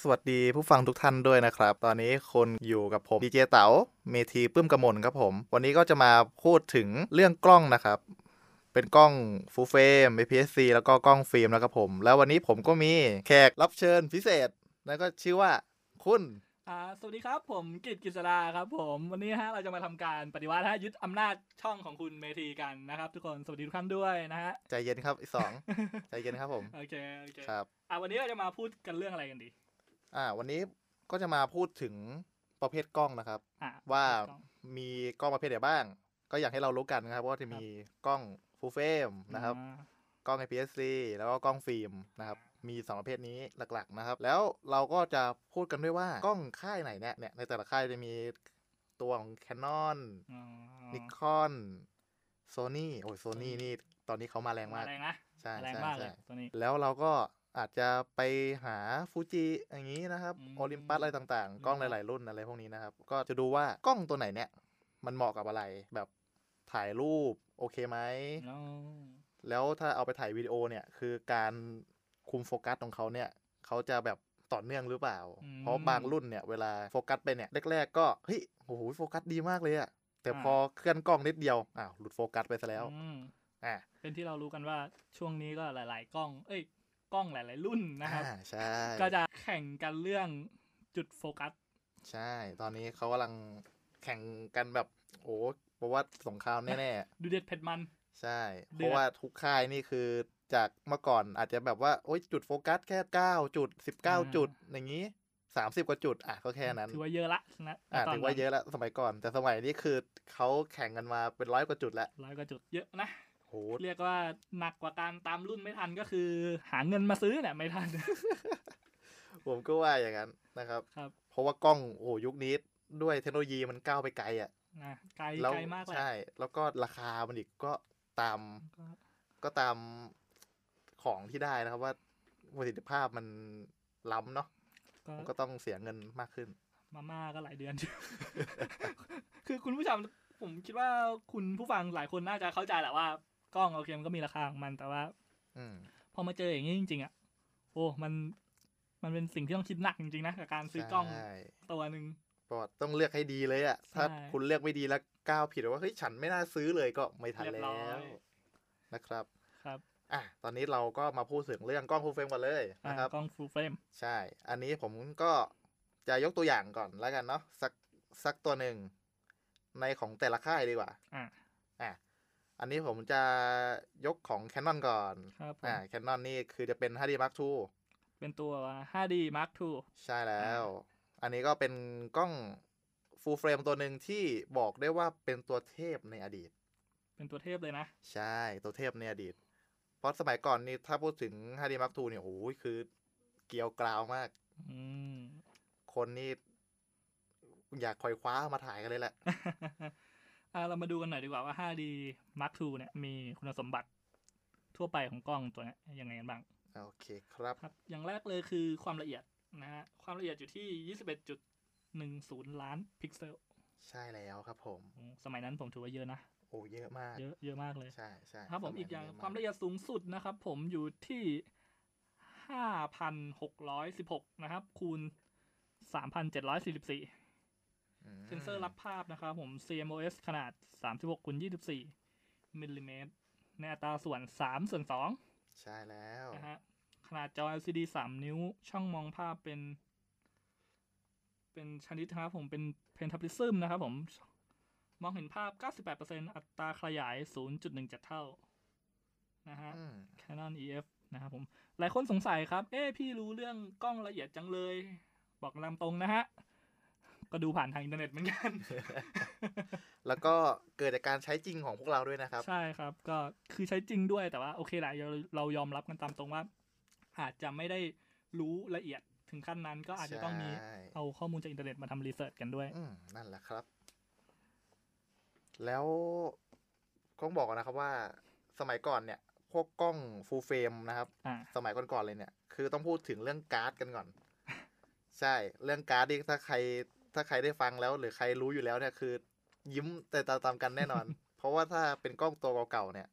สวัสดีผู้ฟังทุกท่านด้วยนะครับ ตอนนี้คนอยู่กับผมดีเจเต๋าเมทีปื้มกระมลครับผม วันนี้ก็จะมาพูดถึงเรื่องกล้องนะครับ เป็นกล้องฟูลเฟรม APS-C แล้วก็กล้องฟิล์มนะครับผม แล้ววันนี้ผมก็มีแขกรับเชิญพิเศษนั่นก็ชื่อว่าคุณอ่าสวัสดีครับผมกิตกิษดาครับผมวันนี้ฮะเราจะมาทำการปฏิวัติฮะยึดอำนาจช่องของคุณเมทีกันนะครับ ทุกคนสวัสดีทุกท่านด้วยนะฮะใจเย็นครับอีกสองใจเย็นครับผมโอเคโอเคครับอ่าวันนี้เราจะมาพูดกันเรื่องอะไรกันดี อ่า วันนี้ก็จะมาพูดถึงประเภทกล้องนะครับอ่าว่ามีกล้องประเภทไหนบ้าง ก็อยากให้เรารู้กันนะครับว่าจะมีกล้องฟูลเฟรมนะครับอ่ากล้อง APS-C แล้วก็กล้องฟิล์มนะครับมีสองประเภทนี้หลักๆนะครับ แล้วเราก็จะพูดกันด้วยว่ากล้องค่ายไหนเนี่ยเนี่ยในแต่ละค่ายจะมีตัวของ Canon อ๋อ Nikon Sony โอ้ย Sony นี่ตอนนี้เขามาแรงมากแรงนะใช่แรงใช่มากเลใช่ยตัวนี้แล้วเราก็ อาจจะไปหาฟูจิอย่างนี้นะครับอืมโอลิมปัสอะไรต่างๆ กล้องอืมหลาย ๆ รุ่นอะไรพวกนี้นะครับ ก็จะดูว่ากล้องตัวไหนเนี่ย มันเหมาะกับอะไรแบบถ่ายรูปโอเคไหมอ๋อแล้วถ้าเอาไปถ่ายวิดีโอเนี่ย คือการคุมโฟกัสของเขาเนี่ยเขาจะแบบต่อเนื่องหรือเปล่า เพราะบางรุ่นเนี่ยเวลาโฟกัสไปเนี่ยแรกๆก็เฮ้ยโอ้โหโฟกัสดีมากเลยอะแต่พอเคลื่อนกล้องนิดเดียวอ้าวหลุดโฟกัสไปซะแล้วอืมอ่าเป็นที่เรารู้กันว่าช่วงนี้ก็หลาย ๆ กล้อง เอ้ย กล้องหลาย ๆ รุ่นนะครับอ่าใช่ก็จะแข่งกันเรื่องจุดโฟกัส ใช่ ตอนนี้เขากำลังแข่งกันแบบ โอ้เพราะว่าสงครามแน่ดูเด็ดเผ็ดมันๆใช่ เดือดราะว่าทุกค่ายนี่คือจากเมื่อก่อนอาจจะแบบว่า โอ้ยจุดโฟกัสแค่เก้าจุดสิบเก้าจุดอย่างนี้สามสิบกว่าจุด อะก็แค่นั้น ถือว่าเยอะละนะอะตนถือว่านั้นเยอะแล้วสมัยก่อน แต่สมัยนี้คือเขาแข่งกันมาเป็นร้อยกว่าจุดแล้วร้อยกว่าจุดเยอะนะ โหเรียกว่าหนักกว่าการตามรุ่นไม่ทันก็คือ หาเงินมาซื้อเนี่ยไม่ทัน ผมก็ว่าอย่างนั้นนะครับครับเพราะว่ากล้องโอ้ยุคนี้ด้วยเทคโนโลยีมันก้าวไปไกลอะนะไกลแล้วไกลมากเลยใช่ แล้วก็ราคามันอีกก็ตามก็ก็ตามของที่ได้นะครับว่าประสิทธิภาพมันล้ำเนาะก็มันก็ต้องเสียเงินมากขึ้น มาม่าก็หลายเดือนอยู่คือคุณผู้ชมผมคิดว่าคุณผู้ฟังหลายคนน่าจะเข้าใจแหละว่า กล้องโอเคมันก็มีราคาของมันแต่ว่าอืมพอมาเจออย่างนี้จริง ๆ อะ โอ้ มัน มันเป็นสิ่งที่ต้องคิดหนักจริงๆนะกับการซื้อกล้องใช่ตัวหนึ่งเพราะว่าต้องเลือกให้ดีเลยอะใช่ถ้าคุณเลือกไม่ดีแล้วก้าวผิดว่าเฮ้ยฉันไม่น่าซื้อเลยก็ไม่ทันเรียบแล้ร้อวยนะครับ ครับอะตอนนี้เราก็มาพูดถึงเรื่องกล้องฟูลเฟรมกันเลยอ่านะครับกล้อง full frame ใช่ อันนี้ผมก็จะยกตัวอย่างก่อนแล้วกันเนาะสักสักตัวหนึ่งในของแต่ละค่ายดีกว่า อ่าอะอันนี้ผมจะยกของ Canon ก่อนครับผมอ่า Canon นี่คือจะเป็น 5D Mark II เป็นตัว 5D Mark II ใช่แล้ว อันนี้ก็เป็นกล้อง full frame ตัวหนึ่งที่บอกได้ว่าเป็นตัวเทพในอดีต เป็นตัวเทพเลยนะ ใช่ตัวเทพในอดีต เพราะสมัยก่อนนี่ถ้าพูดถึง 5D Mark II เนี่ยโอ้ยคือ เกรียวกราวมากอืมคนนี่อยากคอยคว้ามาถ่ายกันเลยแหละ อ่าเรามาดูกันหน่อยดีกว่าว่า 5D Mark II เนี่ยมีคุณสมบัติทั่วไปของกล้องตัวเนี้ยยังไงกันบ้างโอเคครับครับ อย่างแรกเลยคือความละเอียดนะฮะความละเอียดอยู่ที่ 21.10 ล้านพิกเซล ใช่แล้วครับผมอืมสมัยนั้นผมถือว่าเยอะนะ โอ้เยอะมาก เยอะเยอะมากเลย ใช่ใช่ครับผมสอีกอย่างเะความละเอียดสูงสุดนะครับ ผมอยู่ที่ 5,616 นะครับ คูณ 3,744อืม เซนเซอร์รับภาพนะครับผม CMOS ขนาด 36คูณ24มิลลิเมตรในอัตราส่วน 3 ส่วน 2 ใช่แล้วนะฮะขนาดจอ LCD 3 นิ้ว ช่องมองภาพเป็น เป็นชนิดนะครับผมเป็น pentaprism นะครับผม มองเห็นภาพ 98%อัตราขยาย 0.17 เท่า นะฮะอืม Canon EF นะครับผม หลายคนสงสัยครับ เอ๊ะพี่รู้เรื่องกล้องละเอียดจังเลย บอกลำตรงนะฮะ ก็ดูผ่านทางอินเทอร์เน็ตเหมือนกัน แล้วก็เกิดจากการใช้จริงของพวกเราด้วยนะครับ ใช่ครับ ก็คือใช้จริงด้วยแต่ว่าโอเคแหละเราเรายอมรับกันตามตรงว่า อาจจะไม่ได้รู้ละเอียดถึงขั้นนั้นก็อาจจะต้องมีใช่เอาข้อมูลจากอินเทอร์เน็ตมาทำ research กันด้วยอืมนั่นแหละครับ แล้วต้องบอกก่อนนะครับว่าสมัยก่อนเนี่ย พวกกล้อง full frame นะครับอ่าสมัยก่อนๆเลยเนี่ย คือต้องพูดถึงเรื่องการ์ดกันก่อน ใช่ เรื่องการ์ดนี่ถ้าใคร ถ้าใครได้ฟังแล้ว หรือใครรู้อยู่แล้วเนี่ยคือ ยิ้มแต่ตามๆกันแน่นอน เพราะว่าถ้าเป็นกล้องตัวเก่าๆเนี่ย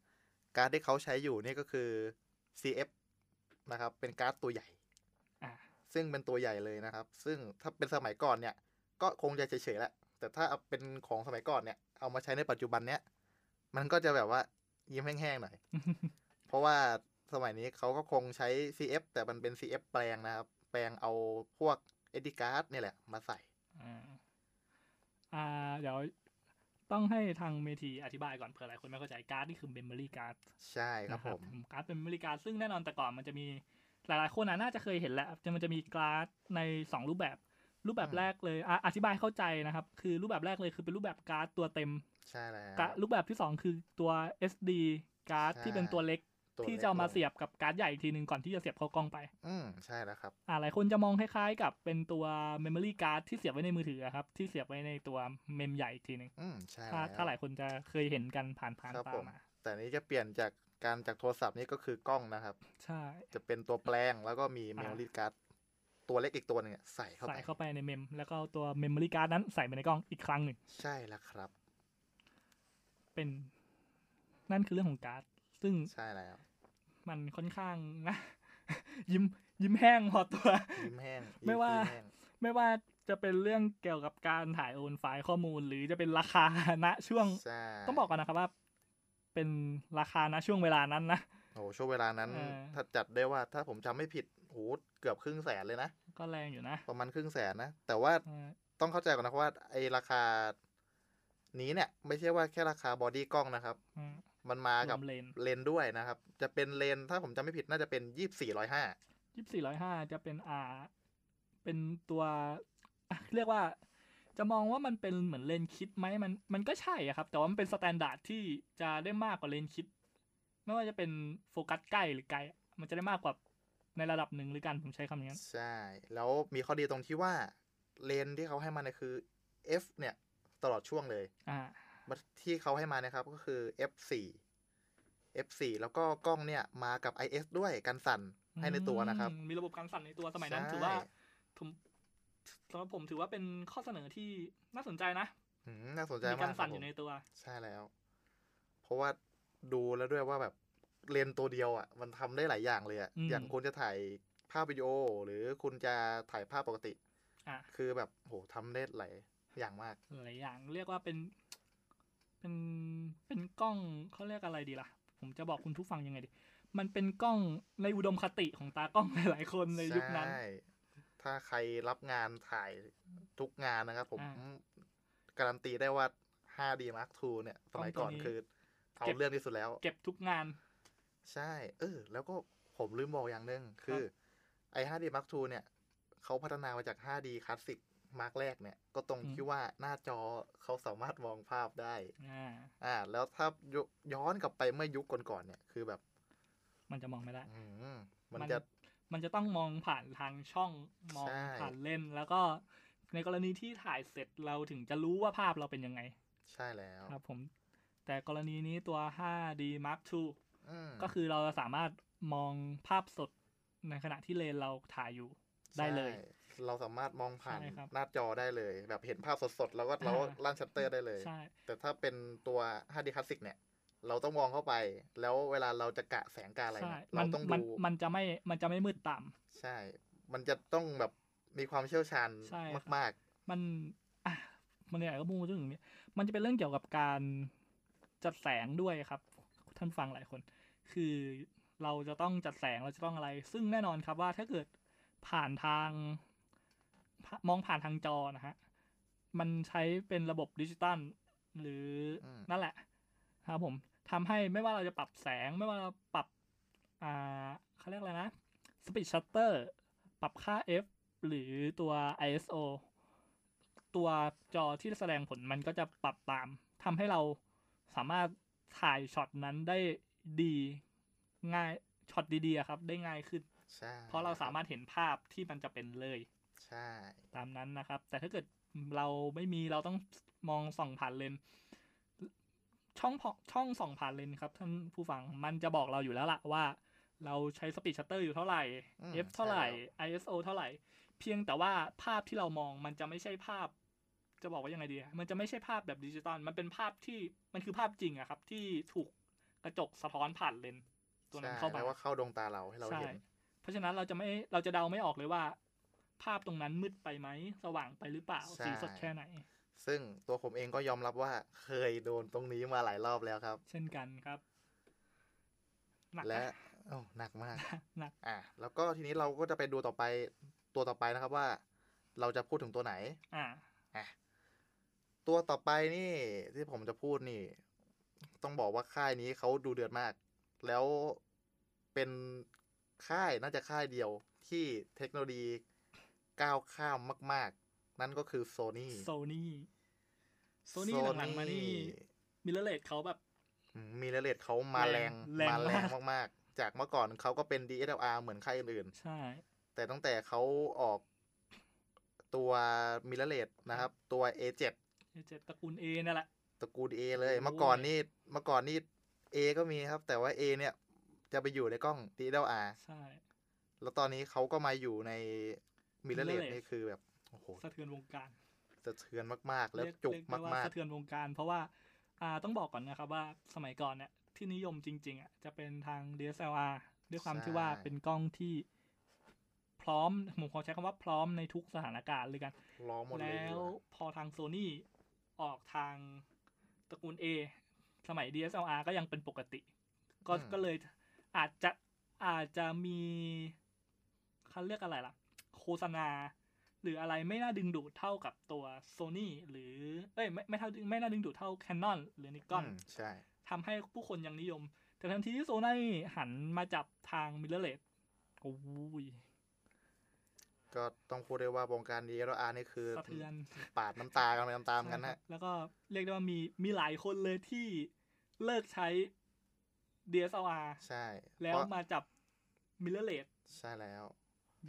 การ์ดที่เขาใช้อยู่นี่ก็คือ CF นะครับ เป็นการ์ดตัวใหญ่อ่าซึ่งเป็นตัวใหญ่เลยนะครับ ซึ่งถ้าเป็นสมัยก่อนเนี่ย ก็คงจะเฉยๆแหละ แต่ถ้าเอาเป็นของสมัยก่อนเนี่ย เอามาใช้ในปัจจุบันเนี้ยมันก็จะแบบว่ายิ้มแห้งๆหน่อย เพราะว่าสมัยนี้เขาก็คงใช้ CF แต่มันเป็น CF แปลงนะครับ แปลงเอาพวก SD card นี่แหละ มาใส่อ่า อ่าเดี๋ยวต้องให้ทางเมทีอธิบายก่อนเผื่อหลายคนไม่เข้าใจการ์ดนี่คือ memory card ใช่ครับผมการ์ดเป็น memory card ซึ่งแน่นอนแต่ก่อนมันจะมีหลายๆคนน่าจะเคยเห็นแหละจะมันจะมีการ์ดในสองรูปแบบ รูปแบบอืมแรกเลยอะอธิบายเข้าใจนะครับ คือรูปแบบแรกเลยคือเป็นรูปแบบการ์ดตัวเต็มใช่แล้วกะรูปแบบที่สองคือตัว SD การ์ดใช่ที่เป็นตัวเล็กตัว ที่ล็กจะเอามาลงเสียบกับการ์ดใหญ่อีกทีหนึ่งก่อนที่จะเสียบเข้ากล้องไป อืมใช่แล้วครับอ่าหลายคนจะมองคล้ายๆ กับเป็นตัว memory card ที่เสียบไว้ในมือถืออะครับที่เสียบไว้ในตัวเมมใหญ่อีกทีหนึ่งอืมใช่ถ้าแล้วถ้าหลายคนจะเคยเห็นกันผ่านผ่านครับตาผมมาแต่นี้จะเปลี่ยนจากการจากโทรศัพท์นี่ก็คือกล้องนะครับ ใช่ จะเป็นตัวแปลงแล้วก็มีอ่า memory card ตัวเล็กอีกตัวหนึงอะใส่เข้าใส่ไปเข้าไปในเมม แล้วก็ตัว memory card นั้นใส่ไปในกล้องอีกครั้งหนึ่ง ใช่แล้วครับ เป็นนั่นคือเรื่องของการ์ด ซึ่งใช่แล้ว มันค่อนข้างนะยิ้มยิ้มแห้งพอตัว ยิ้มแห้ง ไม่ว่ายิ้แห้งไม่ว่าจะเป็นเรื่องเกี่ยวกับการถ่ายโอนไฟล์ข้อมูล หรือจะเป็นราคาณช่วงใช่ต้องบอกก่อนนะครับว่า เป็นราคาณช่วงเวลานั้นนะโอ้โหช่วงเวลานั้นเออถ้าจัดได้ว่าถ้าผมจำไม่ผิดโหเกือบครึ่งแสนเลยนะ ก็แรงอยู่นะ ประมาณครึ่งแสนนะ แต่ว่าเออต้องเข้าใจก่อนนะครับว่าไอราคานี้เนี่ย ไม่ใช่ว่าแค่ราคา body กล้องนะครับอื มมันมากับเลนส์เลนส์ด้วยนะครับ จะเป็นเลนส์ถ้าผมจำไม่ผิดน่าจะเป็นยี่สี่ร้อยห้ายี่สี่ร้อยห้าจะเป็นอ่าเป็นตัวอะเรียกว่า จะมองว่ามันเป็นเหมือนเลนส์ kit ไหมมันมันก็ใช่อะครับ แต่ว่ามันเป็น standard ที่จะได้มากกว่าเลนส์ kit ไม่ว่าจะเป็นโฟกัสใกล้หรือไกล มันจะได้มากกว่าในระดับหนึ่งหรือกันผมใช้คำนี้ใช่ แล้วมีข้อดีตรงที่ว่าเลนส์ที่เขาให้มาเนี่ยคือ f เนี่ย ตลอดช่วงเลย อ่า ที่เขาให้มานะครับก็คือ f4 f4 แล้วก็กล้องเนี่ยมากับ is ด้วยกันสั่นให้ในตัวนะครับอืมมีระบบการสั่นในตัวสมัยนั้นใช่ถือว่าผมสำหรับผมถือว่าเป็นข้อเสนอที่น่าสนใจนะอืมน่าสนใจมีมากการคสั่รับนอยู่ในผมตัว ใช่แล้ว เพราะว่าดูแล้วด้วยว่าแบบเลนส์ตัวเดียวอะ มันทำได้หลายอย่างเลยอะอืมอย่างคุณจะถ่ายภาพวิดีโอ หรือคุณจะถ่ายภาพปกติ อะ คือแบบโหทำได้หลายอย่างมาก หลายอย่างเรียกว่าเป็น เป็นเป็นกล้องเขาเรียกอะไรดีล่ะ ผมจะบอกคุณผู้ฟังยังไงดี มันเป็นกล้องในอุดมคติของตากล้องหลายๆคนในยุคนั้นใช่ถ้าใครรับงานถ่ายทุกงานนะครับ ผมอ่าการันตีได้ว่า 5D Mark II เนี่ยสมัยก่อนกล้องตัวนี้คือเอาเก็บเรื่องที่สุดแล้ว เก็บทุกงาน ใช่ เออ แล้วก็ผมลืมบอกอย่างหนึ่งคือ ไอ้ 5D Mark II เนี่ยเขาพัฒนามาจาก 5D Classic Mark แรกเนี่ยก็ตรงอืมที่ว่าหน้าจอเขาสามารถมองภาพได้อ่าอ่าแล้วถ้าย้ย้อนกลับไปเมื่อยุคก่อนๆเนี่ยคือแบบ มันจะมองไม่ได้อืมมันมันจะมันจะต้องมองผ่านทางช่องมองใช่ผ่านเลนส์แล้วก็ในกรณีที่ถ่ายเสร็จเราถึงจะรู้ว่าภาพเราเป็นยังไง ใช่แล้วครับผม แต่กรณีนี้ตัว 5D Mark II อืมก็คือเราสามารถมองภาพสดในขณะที่เลนเราถ่ายอยู่ได้เลยใช่ เราสามารถมองผ่านใช่ครับหน้าจอได้เลย แบบเห็นภาพสดๆ แล้วก็เราอ่าลั่นชัตเตอร์ได้เลยใช่แต่ถ้าเป็นตัว 5D Classic เนี่ย เราต้องมองเข้าไป แล้วเวลาเราจะกะแสงกาอะไรใช่เนี่ยมัเรานต้องมันดูมันจะไม่มันจะไม่มืดต่ำใช่ มันจะต้องแบบมีความเชี่ยวชาญใช่ครับมากมันอะมันเนี่ยก็มุ่งถึงนี้มันจะเป็นเรื่องเกี่ยวกับการจัดแสงด้วยครับ ท่านฟังหลายคน คือเราจะต้องจัดแสงเราจะต้องอะไร ซึ่งแน่นอนครับว่าถ้าเกิดผ่านทางพ มองผ่านทางจอนะฮะ มันใช้เป็นระบบดิจิตอลหรืออมนั่นแหละครับผมทำให้ไม่ว่าเราจะปรับแสงไม่ว่าเราปรับอ่าเขาเรียกอะไรนะ speed shutter ปรับค่า f หรือตัว ISO ตัวจอที่แสดงผลมันก็จะปรับตามทำให้เราสามารถถ่ายช็อตนั้นได้ดีง่ายช็อตดีๆอะครับ ได้ง่ายขึ้นๆใช่เพราะเราสามารถเห็นภาพที่มันจะเป็นเลยใช่ ตามนั้นนะครับ แต่ถ้าเกิดเราไม่มีเราต้องมองส่องผ่านเลนส์ช่องพอช่องส่องผ่านเลนส์ครับท่านผู้ฟังมันจะบอกเราอยู่แล้วล่ะว่า เราใช้ speed shutter อยู่เท่าไหร่อืม f เท่าไหร่ใช่แล้ว ISO เท่าไหร่ เพียงแต่ว่าภาพที่เรามองมันจะไม่ใช่ภาพ จะบอกว่ายังไงดีอะมันจะไม่ใช่ภาพแบบดิจิตอลมันเป็นภาพที่มันคือภาพจริงอะครับ ที่ถูกกระจกสะท้อนผ่านเลนส์ตัวนั้นเข้าใช่มาแล้วว่าเข้าดวงตาเราให้เราใช่เห็น เพราะฉะนั้นเราจะไม่เราจะเดาไม่ออกเลยว่า ภาพตรงนั้นมืดไปไหม สว่างไปหรือเปล่าใช่สีสดแค่ไหน ซึ่งตัวผมเองก็ยอมรับว่าเคยโดนตรงนี้มาหลายรอบแล้วครับ เช่นกันครับหนักและนะโอ้หนักมากหนักอะแล้วก็ทีนี้เราก็จะไปดูต่อไปตัวต่อไปนะครับว่า เราจะพูดถึงตัวไหน อ่าอะตัวต่อไปนี่ที่ผมจะพูดนี่ ต้องบอกว่าค่ายนี้เขาดูเดือดมาก แล้วเป็นค่ายน่าจะค่ายเดียวที่เทคโนโลยี ก้าวข้ามมาก ๆ นั่นก็คือโซ n y Sony Sony หลังๆมานี่ mirrorless เขาแบบ mirrorless เขามาแรงแรงมาแรงมากมากๆ จากเมื่อก่อนเขาก็เป็น DSLR เหมือนค่ายอื่นใช่ๆแต่ตั้งแต่เขาออกตัว mirrorless นะครับ ตัว A7 เจ็ดตระกูลเอนั่นแหละตระกูล A เลยโอ้ยเมื่อก่อนนี่เมื่อก่อนนี่ A ก็มีครับ แต่ว่า A เนี่ยจะไปอยู่ในกล้อง DSLR ใช่ แล้วตอนนี้เขาก็มาอยู่ใน มิเลเลต Mirrorless นี่คือแบบโอ้โหสะเทือนวงการสะเทือนมาก ๆ แล้วเรียจุกเรียได้ว่มากสะเทือนวงการ เพราะว่าอ่าต้องบอกก่อนนะครับว่าสมัยก่อนเนี่ยที่นิยมจริง ๆอะจะเป็นทาง DSLR ด้วยความใช่ที่ว่าเป็นกล้องที่พร้อมผมขอใช้คำว่าพร้อมในทุกสถานการณ์เลยกันๆล้อหมดเลยแล้วดีกว่าพอทางโซนี่ออกทางตระกูล A สมัย DSLR ก็ยังเป็นปกติ ก็ก็เลยอาจจะอาจจะมีเขาเรียกอะไรล่ะ โฆษณา หรืออะไรไม่น่าดึงดูดเท่ากับตัว Sony หรือเอ้ยไม่ไม่เท่าไม่น่าดึงดูดเท่า Canon หรือ Nikon อืมใช่ทำให้ผู้คนยังนิยม แต่ทันทีที่โซนี่หันมาจับทาง mirrorless โอ้ยก็ต้องพูดได้ว่าวงการ DSLR นี่คือสะเทือนปาดน้ำตากันไปตามๆกันใช่ครับแล้วก็เรียกได้ว่ามีมีหลายคนเลยที่เลิกใช้ DSLR ใช่ แล้วเพราะมาจับ mirrorless ใช่แล้ว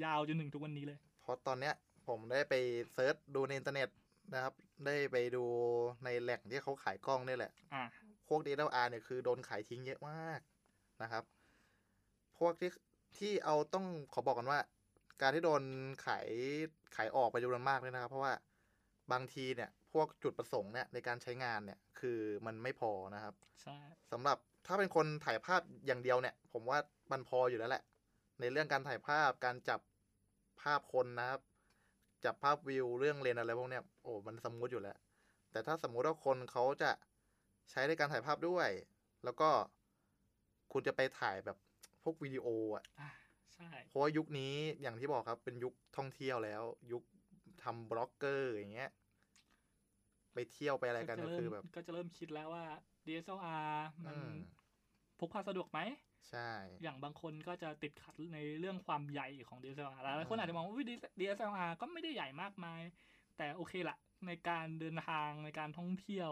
ยาวจนถึงทุกวันนี้เลย เพราะตอนเนี้ยผมได้ไป search ดูในอินเทอร์เน็ตนะครับ ได้ไปดูในแหล่งที่เขาขายกล้องนี่แหละ อะพวก DSLR เนี่ยคือโดนขายทิ้งเยอะมากนะครับ พวกที่ที่เอาต้องขอบอกกันว่า การที่โดนขายขายออกไปจำนวนมากเลยนะครับ เพราะว่าบางทีเนี่ย พวกจุดประสงค์เนี่ยในการใช้งานเนี่ย คือมันไม่พอนะครับ ใช่สำหรับถ้าเป็นคนถ่ายภาพอย่างเดียวเนี่ย ผมว่ามันพออยู่แล้วแหละ ในเรื่องการถ่ายภาพการจับภาพคนนะครับ จับภาพวิวเรื่องเลนส์อะไรพวกเนี้ยโอ้มันสมมุติอยู่แล้ว แต่ถ้าสมมุติว่าคนเขาจะใช้ในการถ่ายภาพด้วย แล้วก็คุณจะไปถ่ายแบบพวกวิดีโออะอะใช่เพราะว่ายุคนี้อย่างที่บอกครับเป็นยุคท่องเที่ยวแล้ว ยุคทำบล็อกเกอร์อย่างเงี้ย ไปเที่ยวไปอะไรกันก็จะเริ่คืมอแบบ ก็จะเริ่มคิดแล้วว่า DSLR มันอืมพกพาสะดวกไหม ใช่ อย่างบางคนก็จะติดขัดในเรื่องความใหญ่ของ DSLR หลายคนอาจจะมองว่าอุ๊ย DSLR ก็ไม่ได้ใหญ่มากมาย แต่โอเคละในการเดินทางในการท่องเที่ยว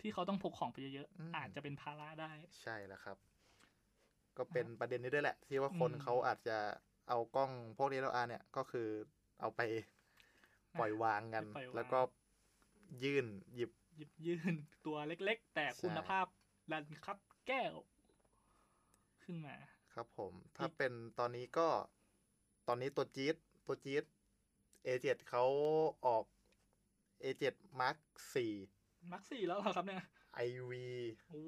ที่เขาต้องพกของไปเยอะอืมๆอาจจะเป็นภาระได้ ใช่แล้วครับ ก็เป็นประเด็นนี้ด้วยแหละ ที่ว่าคนอืมเขาอาจจะเอากล้องพวก DSLR เนี่ยก็คือเอาไปปล่อยวางกันไปปล่อยวางแล้วก็ยื่นหยิบหยิบยื่นตัวเล็ก ๆ แต่คุณภาพดันครับแก้ว ขึ้นมา ครับผม ถ้าเป็นตอนนี้ก็ตอนนี้ตัวจี๊ดตัวจี๊ด A7 เขาออก A7 Mark 4 Mark สี่แล้วเหรอครับเนี่ย IV โอ้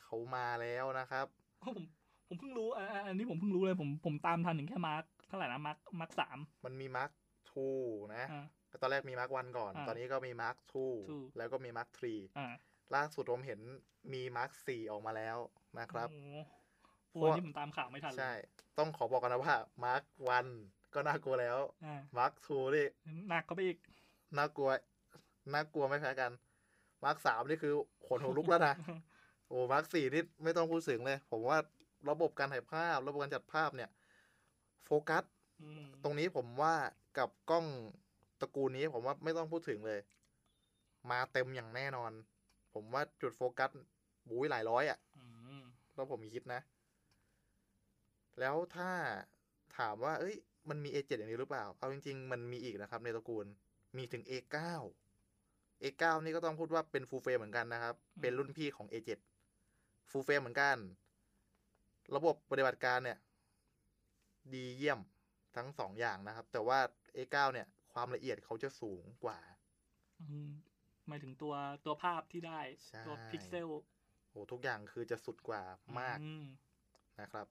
เขามาแล้วนะครับผมผมเพิ่งรู้อะอะอันนี้ผมเพิ่งรู้เลยผมผมตามทันถึงแค่ Mark เท่าไหร่นะ Mark Mark สามมันมี Mark 2นะอ่าตอนแรกมี Mark 1ก่อนอ่าตอนนี้ก็มี Mark 2 2แล้วก็มี Mark 3อ่าล่าสุดผมเห็นมี Mark 4ออกมาแล้วนะครับ โอ้โหเพโอ้ราะอันนี่ผมตามข่าวไม่ทันเลยใช่ ต้องขอบอกกันนะว่า Mark 1ก็น่ากลัวแล้วอ่า Mark 2นี่หนักก็ไปอีกน่ากลัวน่ากลัวไม่แพ้กัน Mark 3นี่คือขนหัวลุกแล้วนะโอ้ Mark 4นี่ไม่ต้องพูดถึงเลย ผมว่าระบบการถ่ายภาพ ระบบการจัดภาพเนี่ย โฟกัสอืมตรงนี้ผมว่ากับกล้องตระกูลนี้ผมว่าไม่ต้องพูดถึงเลย มาเต็มอย่างแน่นอน ผมว่าจุดโฟกัสบุ้ยหลายร้อยอะ่ะอืมแล้วผมคิดนะ แล้วถ้าถามว่า เอ้ย มันมี A7 อย่างนี้หรือเปล่า เอาจริง ๆ มันมีอีกนะครับ ในตระกูล มีถึง A9 A9 นี่ก็ต้องพูดว่าเป็นฟูลเฟรมเหมือนกันนะครับ เป็นรุ่นพี่ของ A7 ฟูลเฟรมเหมือนกัน ระบบปฏิบัติการเนี่ย ดีเยี่ยมทั้งสองอย่างนะครับ แต่ว่า A9 เนี่ย ความละเอียดเขาจะสูงกว่าอืมหมายถึงตัวตัวภาพที่ได้ใช่ตัวพิกเซลโอ้ทุกอย่างคือจะสุดกว่ามากอืมนะครับ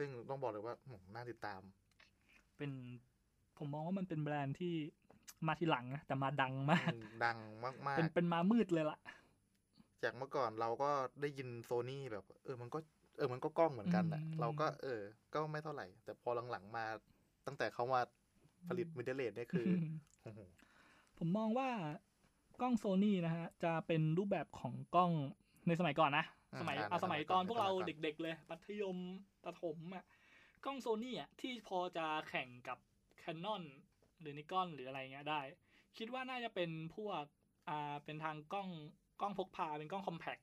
ซึ่งต้องบอกเลยว่าโหน่าติดตาม เป็นผมมองว่ามันเป็นแบรนด์ที่มาทีหลังนะแต่มาดังมาก ดังมากเป็นเป็นมามืดเลยล่ะๆจากเมื่อก่อนเราก็ได้ยินโซนี่แบบ เออ มันก็เออมันก็กล้องเหมือนกันอะอืมเราก็เออ ก็ไม่เท่าไหร่ แต่พอหลังๆมาตั้งแต่เขามาผลิตมิเดเลสเนี่ยคือโอ้โหผมมองว่ากล้องโซนี่นะฮะ จะเป็นรูปแบบของกล้องในสมัยก่อนนะอืม สมัยอ่าเอาสมัยสมัยตก่ออนนพวกเราสมัยก่อนเด็ก ๆ เลยมัธยมประถมอะกล้องโซนี่อะที่พอจะแข่งกับ Canon หรือนิกอนหรืออะไรเงี้ยได้ คิดว่าน่าจะเป็นพวกอ่าเป็นทางกล้องกล้องพกพาเป็นกล้องคอมแพค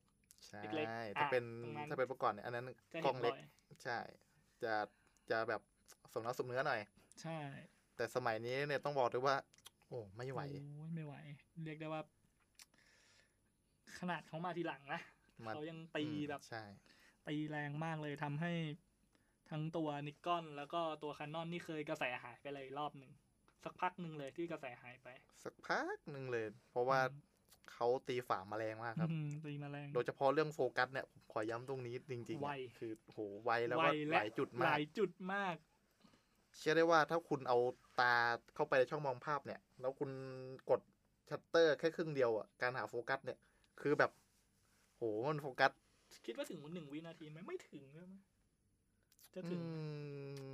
ใช่เล็กๆถ้าเป็นอะตรงนั้นถ้าเป็นเมื่อก่อนเนี่ยอันนั้นจะกล้เห็อนงบ่เล็กอยใช่ จะจะแบบสมน้ำสมเนื้อหน่อย ใช่ แต่สมัยนี้เนี่ยต้องบอกด้วยว่า โอ้ไม่ไหวโอ้ยไม่ไหว เรียกได้ว่า ขนาดเขามาทีหลังนะมา เขายังตีอืมแบบใช่ตีแรงมากเลยทำให้ทั้งตัวนิกอน แล้วก็ตัวค a นอนนี่เคยกระแสหายไปเลยรอบหนึ่ง สักพักหนึ่งเลยที่กระแสหายไป สักพักหนึ่งเลย เพราะว่าเขาตีตลาดมาแรงมากครับอืมตีมาแรง โดยเฉพาะเรื่องโฟกัสเนี่ยผมขอย้ำตรงนี้จริงๆไวอะคือโหไวแล้วไวก็และหลายจุดหมากลายจุดมากหลายจุดมาก เชื่อได้ว่าถ้าคุณเอาตาเข้าไปในช่องมองภาพเนี่ย แล้วคุณกดชัตเตอร์แค่ครึ่งเดียวอะการหาโฟกัสเนี่ย คือแบบ โหมันโฟกัส คิดว่าถึงหนึ่งวินาทีไหมไม่ถึงใช่ไหมจะอืถึง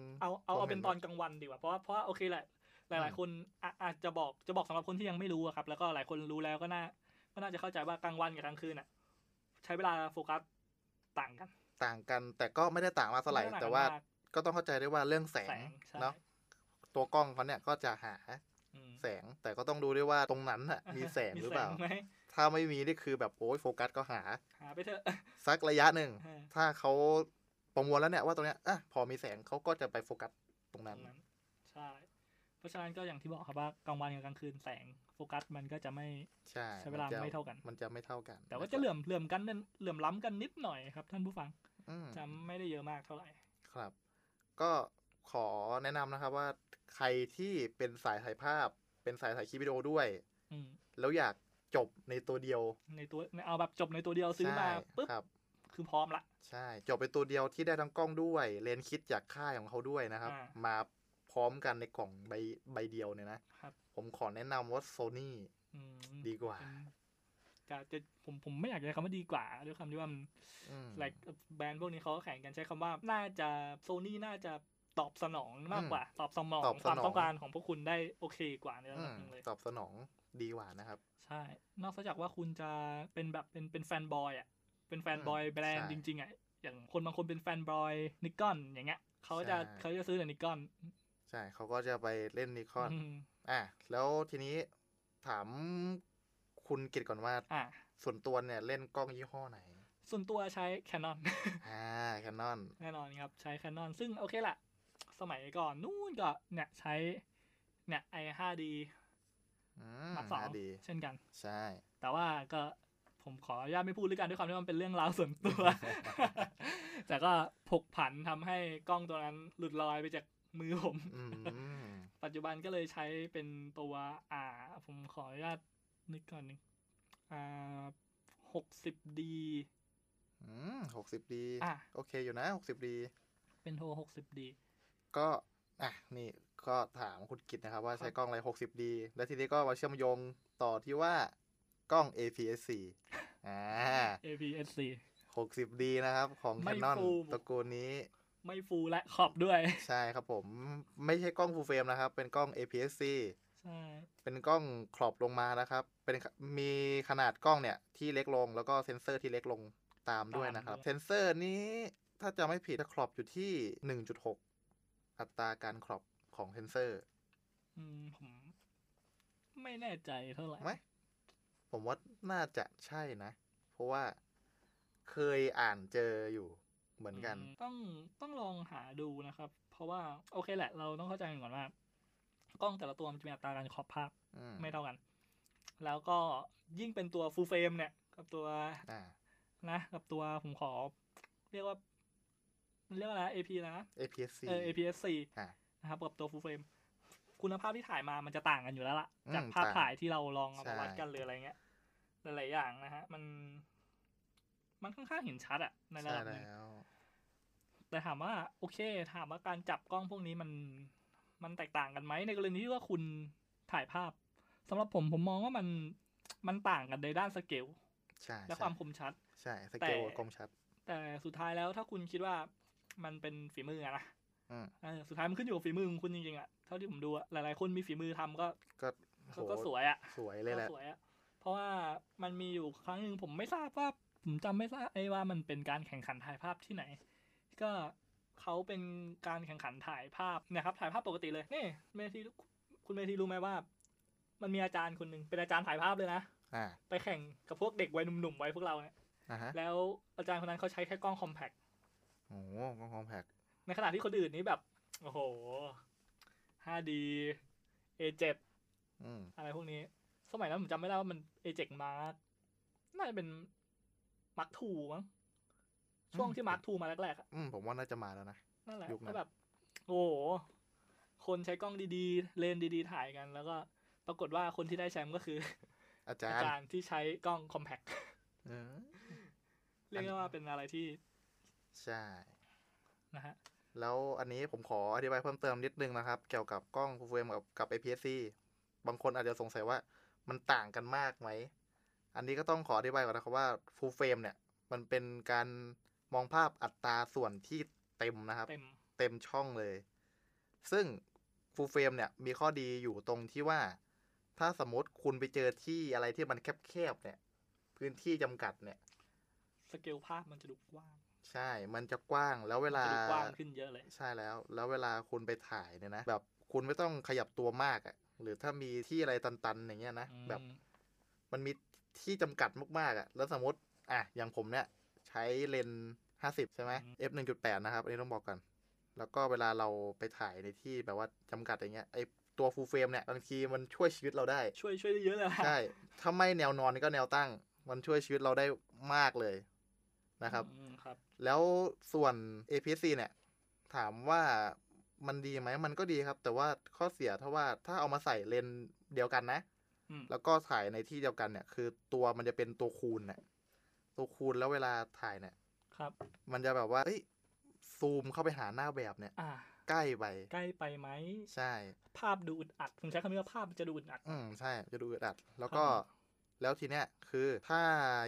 มเอาเอาผมเอาเห็นเป็นตอนกลางวันดีกว่า เพราะว่าเพราะว่าโอเคแหละ หลายอืมๆคนอะอาจจะบอกจะบอกสำหรับคนที่ยังไม่รู้อะครับ แล้วก็หลายคนรู้แล้วก็น่าก็น่าจะเข้าใจว่ากลางวันกับกลางคืนอะ ใช้เวลาโฟกัสต่างกัน ต่างกัน แต่ก็ไม่ได้ต่างมากเท่าไหร่ม่ด้งแต่กันว่ามกก็ต้องเข้าใจได้ว่าเรื่องแสแสงงใช่เนาะตัวกล้องเขาเนี่ยก็จะหาอืมแสงแต่ก็ต้องดูด้วยว่าตรงนั้นน่ะ มีแสงหรือเปล่ามีแสงไหม ถ้าไม่มีนี่คือแบบโอ้ยโฟกัสก็หา หาไปเถอะ สักระยะหนึ่งเออถ้าเขาประมวลแล้วเนี่ยว่าตรงเนี้ยอะพอมีแสงเขาก็จะไปโฟกัสตรงตนั้นรงนั้น ใช่ เพราะฉะนั้นก็อย่างที่บอกครับว่ากลางวันกับกลางคืนแสงโฟกัสมันก็จะไม่ใช่ใช้เวลาจะไม่เท่ากัน มันจะไม่เท่ากัน แต่ว่าจะเหลื่อมเหลื่อมกันนิดเหลื่อมล้ำกันนิดหน่อยครับ ท่านผู้ฟังอืมจะไม่ได้เยอะมากเท่าไหร่ ครับ ก็ขอแนะนำนะครับว่าใครที่เป็นสายถ่ายภาพ เป็นสายถ่ายคลิปวิดีโอด้วยอืมแล้วอยาก จบในตัวเดียว ในตัวเอาแบบจบในตัวเดียวซื้อมาใช่ปุ๊บครับคือพร้อมละ ใช่ จบเป็นตัวเดียวที่ได้ทั้งกล้องด้วย เลนส์คิดจากค่ายของเขาด้วยนะครับอ่ามาพร้อมกันในกล่องใบใบเดียวเนี่ยนะครับผมขอแนะนำว่าโซนี่อืมดีกว่าเป็นจะจะผมผมไม่อยากจะใช้คำว่าดีกว่าด้วยคำที่ว่ามันอืม like แบรนด์พวกนี้เขาก็แข่งกันใช้คำว่า น่าจะโซนี่น่าจะ ตอบสนองมากกว่าตอบสนองตอบสนองความต้องการของพวกคุณได้โอเคกว่าในระดับหนึ่งเลยอืม ตอบสนองดีกว่านะครับ ใช่ นอกจากว่าคุณจะเป็นแบบเป็นเป็น fanboy อะเป็น fanboy แบรนด์ใช่จริง ๆอะอย่างคนบางคนเป็น fanboy Nikon อย่างเงี้ยเขาจะใช่เขาจะซื้อแต่ Nikon ใช่เขาก็จะไปเล่น Nikon อืมอะแล้วทีนี้ถามคุณกิตก่อนว่าอะส่วนตัวเนี่ยเล่นกล้องยี่ห้อไหน ส่วนตัวใช้ Canon อ่า Canonแน่นอนครับ ใช้ Canon ซึ่งโอเคแหละ สมัยก่อนนู่นก็เนี่ยใช้เนี่ย i 5 d อืมมาสองดีเช่นกัน ใช่ แต่ว่าก็ผมขออนุญาตไม่พูดด้วยกันด้วยความที่มันเป็นเรื่องราวส่วนตัว แต่ก็ผกผันทำให้กล้องตัวนั้นหลุดลอยไปจากมือผมอืมปัจจุบันก็เลยใช้เป็นตัวอ่า ผมขออนุญาตนึกก่อนหนึงอ่าหกสิบดีอืมหกสิบดีอะโอเคอยู่นะหกสิบดี เป็นโทหกสิบดี ก็อะนี่ก็ถามคุณกิตนะครับ ว่าใช้กล้องอะไรหกสิบดีแล้วทีนี้ก็มาเชื่อมโยงต่อที่ว่ากล้อง APS-C อ่า APS-C หกสิบดีนะครับ ของไม่ Canon full ตระกูลนี้ ไม่ฟูลและขอบด้วย ใช่ครับผม ไม่ใช่กล้อง full frame นะครับ เป็นกล้อง APS-C ใช่ เป็นกล้อง crop ลงมานะครับ เป็นมีขนาดกล้องเนี่ยที่เล็กลงแล้วก็เซนเซอร์ที่เล็กลงตามด้วยนะครับ เซนเซอร์นี้ถ้าจะไม่ผิดจะ crop อยู่ที่ 1.6 อัตราการ crop ของเซนเซอร์อืมผม ไม่แน่ใจเท่าไหร่ไหมผมว่าน่าจะใช่นะ เพราะว่าเคยอ่านเจออยู่เหมือนกันมต้องต้องลองหาดูนะครับ เพราะว่าโอเคแหละ เราต้องเข้าใจก่อนว่า กล้องแต่ละตัวมันจะมีอัตราการขอบภาพอืมไม่เท่ากัน แล้วก็ยิ่งเป็นตัว full frame เนี่ย กับตัวอ่านะกับตัวผมขอ เรียกว่ามัน เรียกว่าอะไร AP นะ APS-C เออ APS-C อ่านะครับกับตัว full frame คุณภาพที่ถ่ายมามันจะต่างกันอยู่แล้วล่ะ อืมจากภาพต่างถ่ายที่เราลองเอาใช่ มาวัดกันหรืออะไรเงี้ยหลายๆอย่างนะฮะ มัน มันค่อนข้างเห็นชัดอะในระใช่ดับหนึง แล้ว แต่ถามว่าโอเค ถามว่าการจับกล้องพวกนี้มันมันแตกต่างกันไหมในกรณีที่ว่าคุณถ่ายภาพสำหรับผมผมมองว่ามันมันต่างกันในด้านสเกลใช่และใช่ความคมชัด ใช่สแต่เกลคมชัด แต่สุดท้ายแล้วถ้าคุณคิดว่า มันเป็นฝีมืออะนะอืมเออสุดท้ายมันขึ้นอยู่กับฝีมือของคุณจริงๆอะเท่าที่ผมดูอะหลายๆคนมีฝีมือทำก็ก็ก็โหก็สวยอะสวยเลยแหละก็สวยอะเพราะว่ามันมีอยู่ครั้งหนึ่งผมไม่ทราบว่าผมจำไม่ทราบไอ้ว่ามันเป็นการแข่งขันถ่ายภาพที่ไหน ก็เขาเป็นการแข่งขันถ่ายภาพเนี่ยครับถ่ายภาพปกติเลยนี่เมทีคุณเมทีรู้ไหมว่า มันมีอาจารย์คนหนึ่งเป็นอาจารย์ถ่ายภาพเลยนะอ่าไปแข่งกับพวกเด็กวัยหนุ่มๆวัยพวกเราเนี่ยอ่าฮะแล้วอาจารย์คนนั้นเขาใช้แค่กล้องคอมแพค โอ้โหกล้องคอมแพคในขณะที่คนอื่นนี้แบบ โอ้โห 5D A7 อืมอะไรพวกนี้ สมัยนั้นผมจำไม่ได้ว่ามัน A7 Mark น่าจะเป็น Mark II มั้ง ช่วงที่ Mark II มาแรกๆอะอืมผมว่าน่าจะมาแล้วนะ นั่นแหละยุคนั้นก็แบบ โอ้โห คนใช้กล้องดีๆ เลนส์ดีๆ ถ่ายกัน แล้วก็ปรากฏว่าคนที่ได้แชมป์ก็คือ อาจาอารย์จารย์ที่ใช้กล้องคอมแพคเออเรียกได้ว่าเป็นอะไรที่ ใช่ นะฮะ แล้วอันนี้ผมขออธิบายเพิ่มเติมนิดนึงนะครับ เกี่ยวกับกล้องฟูลเฟรมกับกับ APS-C บางคนอาจจะสงสัยว่ามันต่างกันมากไหม อันนี้ก็ต้องขออธิบายก่อนนะครับว่า full frame เนี่ย มันเป็นการมองภาพอัตราส่วนที่เต็มนะครับ เต็ม เต็มช่องเลย ซึ่ง full frame เนี่ย มีข้อดีอยู่ตรงที่ว่า ถ้าสมมติคุณไปเจอที่อะไรที่มันแคบๆเนี่ย พื้นที่จำกัดเนี่ย สเกลภาพมันจะดูกว้าง ใช่ มันจะกว้าง แล้วเวลาจะดูกว้างขึ้นเยอะเลย ใช่แล้ว แล้วเวลาคุณไปถ่ายเนี่ยนะ แบบคุณไม่ต้องขยับตัวมากอะ่ะ หรือถ้ามีที่อะไรตันๆ อย่างเงี้ยนะอืมแบบ มันมีที่จำกัดมากๆอะ่ะ แล้วสมมติ อะ อย่างผมเนี่ย ใช้เลนส์ห้าสิบใช่ไหม f หนึ่งจุดแปดนะครับ อันนี้ต้องบอกกัน แล้วก็เวลาเราไปถ่ายในที่แบบว่าจำกัดอย่างเงี้ย ไอตัว full frame เนี่ย บางทีมันช่วยชีวิตเราได้ ช่วยช่วยได้เยอะเลยนะใช่ ถ้าไม่แนวนอนก็แนวตั้ง มันช่วยชีวิตเราได้มากเลย นะครับอืมครับ แล้วส่วน APS-C เนี่ย ถามว่ามันดีไหม มันก็ดีครับ แต่ว่าข้อเสียถ้าว่าถ้าเอามาใส่เลนส์เดียวกันนะอืมแล้วก็ถ่ายในที่เดียวกันเนี่ย คือตัวมันจะเป็นตัวคูณเนี่ยตัวคูณแล้วเวลาถ่ายเนี่ยครับ มันจะแบบว่าเอ้ยซูมเข้าไปหาหน้าแบบเนี่ยอ่าใกล้ไป ใกล้ไปไหม ใช่ ภาพดูอึดอัด ผมใช้คำนี้ว่าภาพมันจะดูอึดอัด อืมใช่ จะดูอึดอัด แล้วก็ครับผม แล้วทีเนี้ยคือถ้า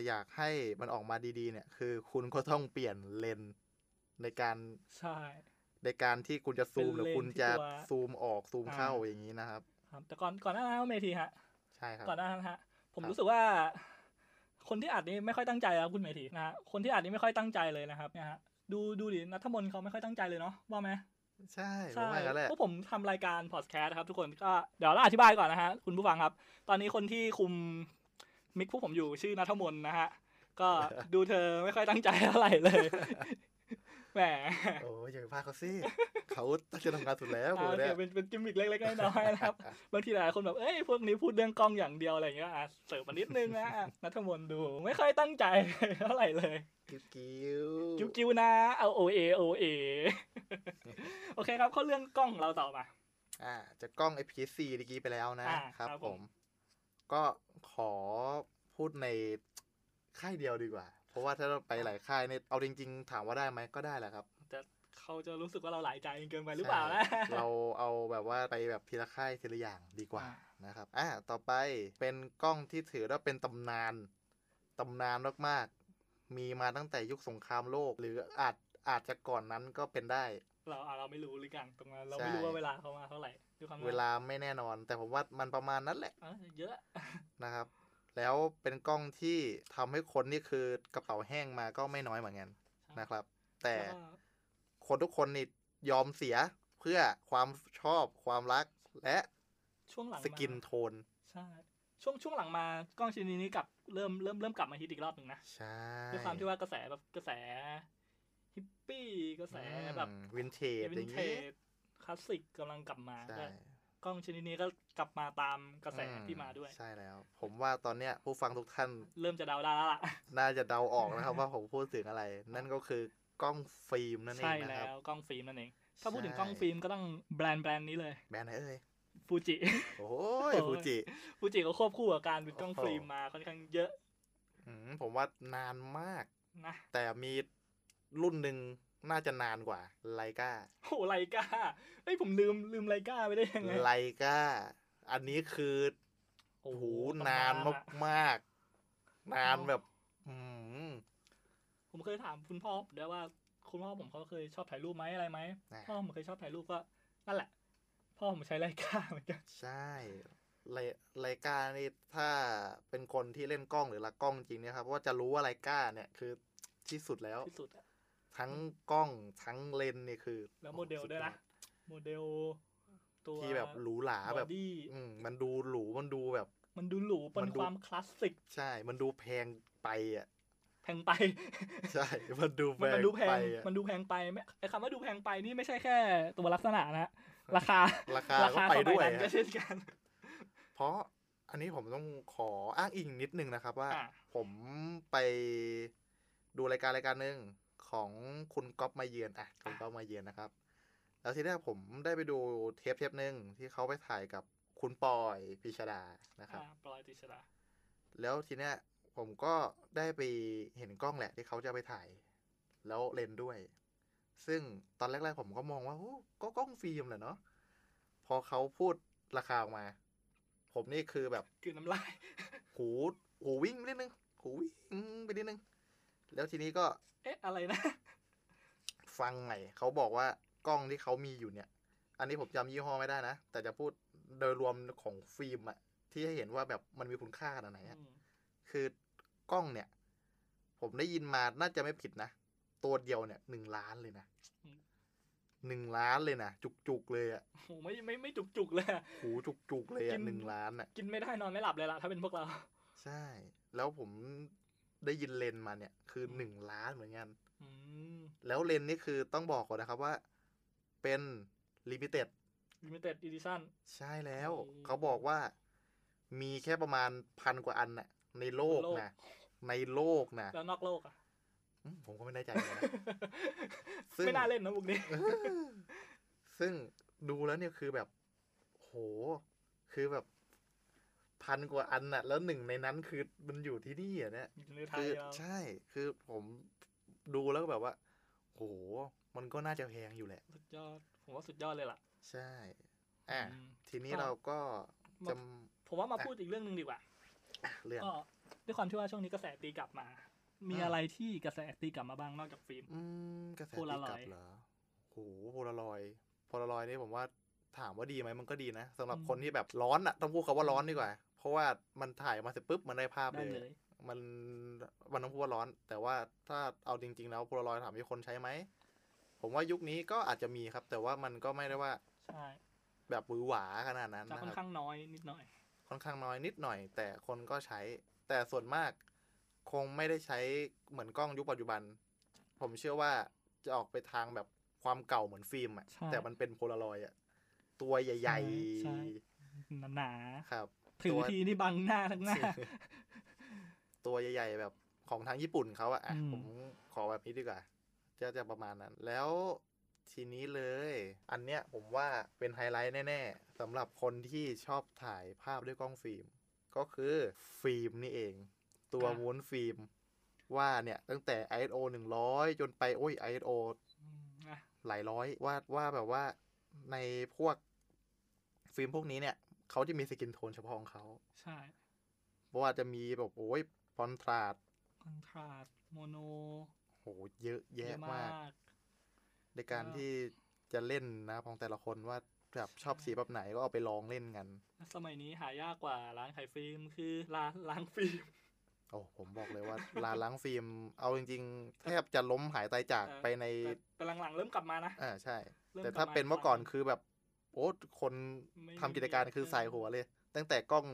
อยากให้มันออกมาดีๆ เนี่ย คือคุณก็ต้องเปลี่ยนเลนส์ในการใช่ในการที่คุณจะซูมเป็นหรือเลนส์คุณจะที่ตัวซูมออกซูมอ่าเข้าอย่างนี้นะครับ ครับ แต่ก่อนก่อนหน้านั้นเมทีฮะใช่ครับก่อนหน้านั้นฮะผมครับรู้สึกว่า คนที่อัดนี้ไม่ค่อยตั้งใจครับคุณเมทีนะฮะคนที่อัดนี้ไม่ค่อยตั้งใจเลยนะครับเนี่ยฮะดูดูดินัทมนต์เขาไม่ค่อยตั้งใจเลยเนาะว่าไหมใช่ผมใช่ว่างั้นแหละพวกผมทำรายการพอดแคสต์ครับทุกคนก็เดี๋ยวเราอธิบายก่อนนะฮะคุณผู้ฟังครับ ตอนนี้คนที่คุม mic พวกผมอยู่ชื่อนัทมนต์นะฮะ ก็ดูเธอไม่ค่อยตั้งใจเท่าไหร่เลย แหม โอ้ยอย่าไปพาเขาสิเขาตั้งใจทำงานสุดแล้วผมอ่าเนี่ยเป็นเป็นกิมมิกเล็กๆน้อยๆนะครับ บางทีหลายคนแบบ เอ้ย พวกนี้พูดเรื่องกล้องอย่างเดียวอะไรอย่างเงี้ย อะ เสิร์ฟมานิดนึงนะอะนัทมนต์ดูไม่ค่อยตั้งใจเท่าไหร่เลยกิ้วกิ้วกิ้วกิ้วๆนะ เอาโอเคโอเคโอเคครับ เข้าเรื่องกล้องของเราต่อมาอ่าจากกล้อง APS-C เมื่อกี้ไปแล้วนะอ่าครับครับผผมม ก็ขอพูดในค่ายเดียวดีกว่า เพราะว่าถ้าเราไปหลายค่ายเนี่ยเอาจริง ๆ ถามว่าได้ไหมก็ได้แหละครับแต่เขาจะรู้สึกว่าเราหลายใจเกินไปหรือเปล่านะใช่เราเอาแบบว่าไปแบบทีละค่ายทีละอย่างดีกว่าอ่านะครับอ่าต่อไปเป็นกล้องที่ถือว่าเป็นตำนานตำนานมากๆมีมาตั้งแต่ยุคสงครามโลก หรืออาจอาจจะก่อนนั้นก็เป็นได้ เราอะเราไม่รู้หรือกันตรงนั้นเราใช่ไม่รู้ว่าเวลาเขามาเท่าไหร่ด้วยความเวลาไม่แน่นอน แต่ผมว่ามันประมาณนั้นแหละเออเยอะนะครับ แล้วเป็นกล้องที่ทำให้คนนี่คือกระเป๋าแห้งมาก็ไม่น้อยเหมือนกันนะครับ แต่แล้วก็คนทุกคนนี่ยอมเสียเพื่อความชอบความรักและช่วงหลังสกินมาโทนใช่ช่วงช่วงหลังมากล้องชนิดนี้กลับเริ่มเริ่มเริ่มกลับมาฮิตอีกรอบหนึ่งนะใช่ด้วยความที่ว่ากระแสแบบกระแส ฮิปปี้กระแสแบบ vintage vintage อนย่างเทนี้คลาสสิกกำลังกลับมาใช่ก็กล้องชนิดนี้ก็กลับมาตามกระแสที่มาด้วยอืม ใช่แล้ว ผมว่าตอนเนี้ยผู้ฟังทุกท่าน เริ่มจะเดาได้แล้วล่ะ น่าจะเดาออกนะครับว่าผมพูดถึงอะไร นั่นก็คือกล้องฟิล์มนั่นเองนะแล้ครับ ใช่แล้วกล้องฟิล์มนั่นเองถ้าพูดถึงใช่กล้องฟิล์มก็ต้องแบรนด์แบรนด์นี้เลย แบรนด์ไหนเอ่ยฟูจิโอ้ยโอ้ยฟูจิฟูจิก็ควบคู่กับการเป็นกล้องโอ้โหฟิล์มมาค่อนข้างเยอะอืมผมว่านานมากนะแต่มี รุ่นหนึ่งน่าจะนานกว่าไลกาโหไลกาเฮ้ยผมลืมลืมไลกาไปได้ยังไงไลกาอันนี้คือโอ้โหนานตำอะมากๆนานแบบ อืมผมเคยถามคุณพ่อด้วยว่าคุณพ่อผมเขาเคยชอบถ่ายรูปไหมอะไรไหมอ่าพ่อผมเคยชอบถ่ายรูปก็นั่นแหละ พ่อผมใช้ไลกาเหมือนกันใช่ไลไลกานี่ถ้าเป็นคนที่เล่นกล้องหรือรักกล้องจริงเนี่ยครับว่าจะรู้ว่าไลกาเนี่ยคือที่สุดแล้วที่สุดอะ ทั้งกล้องทั้งเลนส์นี่คือ แล้วโมเดลด้วยนะโมเดล ตัวที่แบบหรูหราแบบบอดี้อืมมันดูหรูมันดูแบบ มันดูหรูมันดูเป็นความคลาสสิก ใช่ มันดูแพงไปอะแพงไป ใช่ มันดูแพงมันมันดูแพงไปอะมันดูแพงไปไม่ไอ้คำว่าดูแพงไปนี่ไม่ใช่แค่ ตัวลักษณะนะราคาราคาก็ไปด้วยฮะสมัยนั้นก็เช่นกัน เพราะอันนี้ผมต้องขออ้างอิงนิดนึงนะครับว่าอะผมไปดูรายการรายการหนึ่ง ของคุณก๊อฟมาเยือนอะคุณก๊อฟมาเยือนนะครับ แล้วทีแรกผมได้ไปดูเทปเทปหนึ่งที่เขาไปถ่ายกับคุณปอยพิชดานะครับอ่าปลอยติชดา แล้วทีเนี้ยผมก็ได้ไปเห็นกล้องแหละที่เขาจะไปถ่าย แล้วเลนส์ด้วย ซึ่งตอนแรกๆผมก็มองว่าโอ้ก็กล้องฟิล์มแหละเนาะพอเขาพูดราคาออกมา ผมนี่คือแบบคือน้ำลาย หูหูวิ่งไปนิดนึงหูวิ่งไปนิดนึง แล้วทีนี้ก็ เอ๊ะอะไรนะ ฟังใหม่เขาบอกว่ากล้องที่เขามีอยู่เนี่ย อันนี้ผมจำยี่ห้อไม่ได้นะ แต่จะพูดโดยรวมของฟิล์มอะที่ให้เห็นว่าแบบมันมีคุณค่าขนาดไหนอะอืมคือกล้องเนี่ย ผมได้ยินมาน่าจะไม่ผิดนะ ตัวเดียวเนี่ยหนึ่งล้านเลยนะหนึ่งล้านเลยนะจุกๆเลยอะโหไม่ไม่ไม่จุกจุกๆเลยอะหูจุกๆเลยกิอะนหนึ่งล้านอะกินไม่ได้นอนไม่หลับเลยล่ะถ้าเป็นพวกเรา ใช่ แล้วผม ได้ยินเลนส์มาเนี่ย คือหนึ่งล้านเหมือนกันอืมแล้วเลนส์นี่คือต้องบอกก่อนนะครับว่า เป็น limited limited edition ใช่แล้วอืมเขาบอกว่ามีแค่ประมาณพันกว่าอันน่ะ ในโลกโลกนะในโลกนะแล้วนอกโลกอะอืมผมก็ไม่แน่ใจเหมือนกันนะซึ่งไม่น่าเล่นนะพวกนี้ ซึ่งดูแล้วเนี่ยคือแบบ โห คือแบบ พันกว่าอันน่ะ แล้วหนึ่งในนั้นคือมันอยู่ที่นี่อะเนี่ยอยู่ในไทคืยอเราใช่คือผมดูแล้วก็แบบว่า โห มันก็น่าจะแพงอยู่แหละ สุดยอด ผมว่าสุดยอดเลยล่ะ ใช่ อะอืมทีนี้ก็เราก็จะผมว่ามาพูดอีกเรื่องหนึ่งดีกว่าเรื่องก็ด้วยความที่ว่าช่วงนี้กระแสตีกลับมา มีอ่าอะไรที่กระแสตีกลับมาบ้างนอกจากฟิล์มอืมกระแสโพตีลารกอยด์ลับเหรอโหโพลารอยด์โพลารอยด์นี่ผมว่าถามว่าดีไหมมันก็ดีนะสำหรับคนที่แบบร้อนอะต้องพูดคาว่าร้อนดีกว่าเพ ราะว่ามันถ่ายมาเสร็จปุ๊บมันได้ภาพได้เลเลยยมันมันต้องพูดว่าร้อน แต่ว่าถ้าเอาจริง ๆ แล้วโพลารอยด์ถามมีคนใช้ไหม ผมว่ายุคนี้ก็อาจจะมีครับ แต่ว่ามันก็ไม่ได้ว่าใช่แบบหวือหวาขนาดนั้นจะนะค่อนครับข้างน้อยนิดหน่อย ค่อนข้างน้อยนิดหน่อย แต่คนก็ใช้ แต่ส่วนมากคงไม่ได้ใช้เหมือนกล้องยุคปัจจุบัน ผมเชื่อว่าจะออกไปทางแบบความเก่าเหมือนฟิล์มอะใช่แต่มันเป็นโพลารอยด์อะตัวใหญ่ใช่ใช่หนาๆครับๆ ถือตัวทีนี่บังหน้าทั้งหน้า ตัวใหญ่ๆแบบของทางญี่ปุ่นเขาอะอะอืมผมขอแบบนี้ดีกว่า จะจะประมาณนั้น แล้วทีนี้เลย อันเนี้ยผมว่าเป็นไฮไลท์แน่ๆสำหรับคนที่ชอบถ่ายภาพด้วยกล้องฟิล์ม ก็คือฟิล์มนี่เอง ตัวม้วนฟิล์ม ว่าเนี่ยตั้งแต่ ISO 100 จนไปโอ้ย ISO อืมอะหลายร้อยว่าว่าแบบว่าในพวกฟิล์มพวกนี้เนี่ย เขาจะมี skin tone เฉพาะของเขา ใช่เพราะว่าจะมีแบบโอ้ย contrast contrast monoโหเยอะเยแยะเยอะมากมาก ในการก็ที่จะเล่นนะของแต่ละคนว่าแบบชอบสีแบบไหนก็เอาไปลองเล่นกันและสมัยนี้หายากกว่าร้านขายฟิล์มคือร้านล้างฟิล์มโอ้ผมบอกเลยว่าร้านล้างฟิล์ม เอาจริงๆแทบจะล้มหายตายจากเออไปในแต่แต่หลังๆเริ่มกลับมานะอ่าใช่เริ่มแต่ถ้ากลับมาเป็นเมื่อก่อนคือแบบ โอ้คนไม่ทำกิจการคือใส่หัวเลย ตั้งแต่กล้อง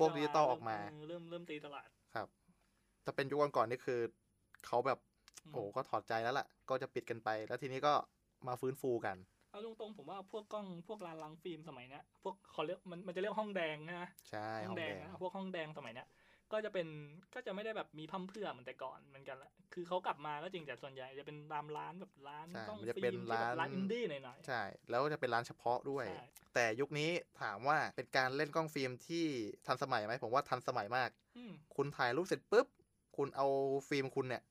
พวกดิจิตอลออกมาเเริ่มเริ่มตีตลาดครับถ้าเป็นยุคก่อนๆนี่คือเขาแบบอืมโอ้ก็ถอดใจแล้วล่ะ ก็จะปิดกันไป แล้วทีนี้ก็มาฟื้นฟูกันเอาตรงๆผมว่าพวกกล้องพวกร้านล้างฟิล์มสมัยเนี้ยพวกเขาเรียกมันมันจะเรียกห้องแดงนะใช่ห้องแดงนะพวกห้องแดงสมัยเนี้ย ก็จะเป็นก็จะไม่ได้แบบมีพร่ำเพรื่อเหมือนแต่ก่อนเหมือนกันแหละคือเขากลับมาก็จริงแต่ส่วนใหญ่จะเป็นตามร้านแบบร้านกล้องฟิล์มใช่มันจะเป็นที่แบบร้านร้านอินดี้หน่อยใช่ แล้วจะเป็นร้านเฉพาะด้วยใช่แต่ยุคนี้ถามว่าเป็นการเล่นกล้องฟิล์มที่ทันสมัยไหมผมว่าทันสมัยมากๆอืมคุณถ่ายรูปเสร็จปุ๊บ คุณเอาฟิล์มคุณเนี่ย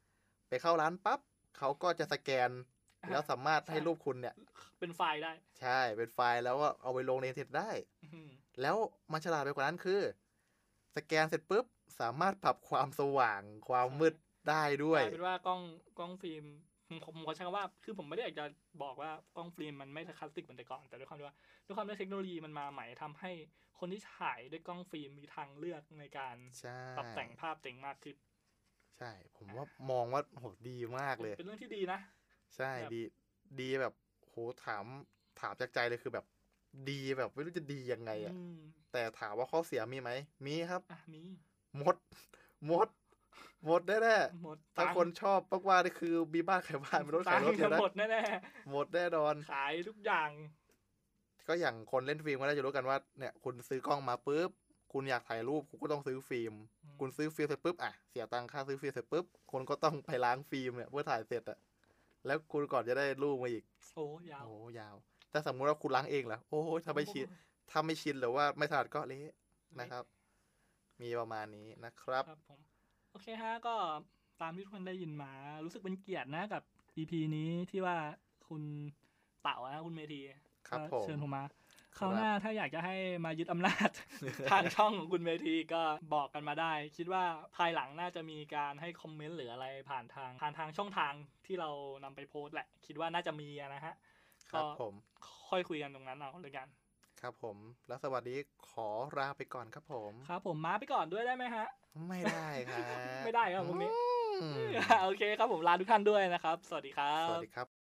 ไปเข้าร้านปั๊บเขาก็จะสแกนแล้วสามารถให้รูปคุณเนี่ย เป็นไฟล์ได้ ใช่เป็นไฟล์แล้วก็เอาไปลงในอินเทอร์เน็ตได้อืมแล้วมันฉลาดไปกว่านั้นคือ สแกนเสร็จปุ๊บ สามารถปรับความสว่างความมืดได้ด้วยกลายเป็นว่ากล้องกล้องฟิล์มผมผมขอใช้คำว่า คือผมไม่ได้อยากจะบอกว่ากล้องฟิล์มมันไม่คลาสสิกเหมือนแต่ก่อน แต่ด้วยความที่ว่าด้วยความที่เทคโนโลยีมันมาใหม่ทำให้คนที่ถ่ายด้วยกล้องฟิล์มมีทางเลือกในการใช่ปรับแต่งภาพเจ๋งมากขึ้น ใช่ ผมว่ามองว่าโหดีมากเลย เป็นเรื่องที่ดีนะ ใช่แบบดี ดีแบบโหถามถามจากใจเลยคือแบบดีแบบไม่รู้จะดียังไงอะอืมแต่ถามว่าข้อเสียมีไหมมีครับอะมีห มดหมด หมดแน่หมดๆถ้าคนชอบมากว่านี่คือมีบ้านขายบ้านมีรถขายรถตังค์เลยนะหมดแน่หมดแน่นอน ๆขายทุกอย่าง ก็อย่างคนเล่นฟิล์มก็น่าจะรู้กันว่าเนี่ยคุณซื้อกล้องมาปุ๊บคุณอยากถ่ายรูปคุณก็ต้องซื้อฟิล์ม อืม คุณซื้อฟิล์มเสร็จปุ๊บอะเสียตังค่าซื้อฟิล์มเสร็จปุ๊บคนก็ต้องไปล้างฟิล์มเนี่ยเพื่อถ่ายเสร็จอะแล้วคุณก่อนจะได้รูปมาอีกโอ้ยาวโอ้ยาวถ้าสมมุติว่าคุณล้างเองล่ะโอ้ยถ้าไม่ชินถ้าไม่ชินหรือว่าไม่ถนัดก็เละนะครับ มีประมาณนี้นะครับครับผมโอเคฮะก็ตามที่ทุกคนได้ยินมา รู้สึกเป็นเกียรตินะกับ EP นี้ที่ว่าคุณเต่านะคุณเมธีครับก็ผมเชิญผมมาคราวหน้าถ้าอยากจะให้มายึดอำนาจทางช่องของคุณเมธีก็บอกกันมาได้ คิดว่าภายหลังน่าจะมีการให้คอมเมนต์หรืออะไรผ่านทางผ่านทางช่องทางที่เรานำไปโพสต์แหละ คิดว่าน่าจะมีอะนะฮะครับก็ผมค่อยคุยกันตรงนั้นเอาเลยกัน ครับผม แล้วสวัสดีขอลาไปก่อนครับผม ครับผมมาไปก่อนด้วยได้ไหมฮะ ไม่ได้ครับ ไม่ได้ครับพวกนี้อืมโอเคครับผมลาทุกท่านด้วยนะครับ สวัสดีครับ สวัสดีครับ